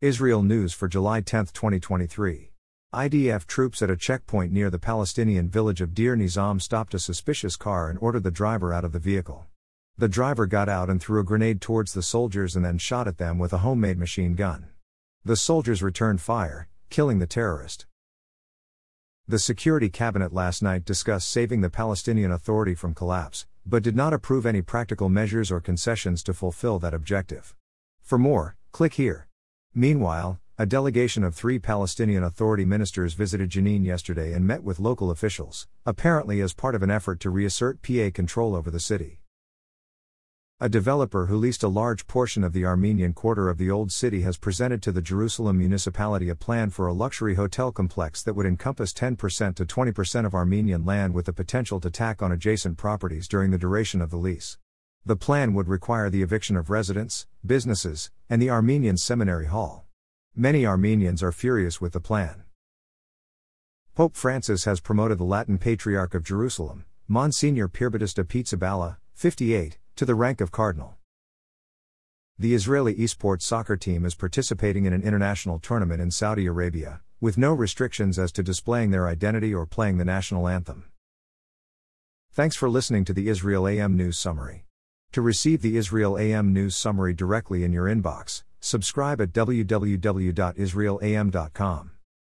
Israel News for July 10, 2023. IDF troops at a checkpoint near the Palestinian village of Deir Nizam stopped a suspicious car and ordered the driver out of the vehicle. The driver got out and threw a grenade towards the soldiers and then shot at them with a homemade machine gun. The soldiers returned fire, killing the terrorist. The Security Cabinet last night discussed saving the Palestinian Authority from collapse, but did not approve any practical measures or concessions to fulfill that objective. For more, click here. Meanwhile, a delegation of three Palestinian Authority ministers visited Jenin yesterday and met with local officials, apparently as part of an effort to reassert PA control over the city. A developer who leased a large portion of the Armenian quarter of the Old City has presented to the Jerusalem municipality a plan for a luxury hotel complex that would encompass 10% to 20% of Armenian land with the potential to tack on adjacent properties during the duration of the lease. The plan would require the eviction of residents, businesses, and the Armenian Seminary Hall. Many Armenians are furious with the plan. Pope Francis has promoted the Latin Patriarch of Jerusalem, Monsignor Pierbattista Pizzaballa, 58, to the rank of cardinal. The Israeli esports soccer team is participating in an international tournament in Saudi Arabia, with no restrictions as to displaying their identity or playing the national anthem. Thanks for listening to the Israel AM News Summary. To receive the Israel AM News Summary directly in your inbox, subscribe at www.israelam.com.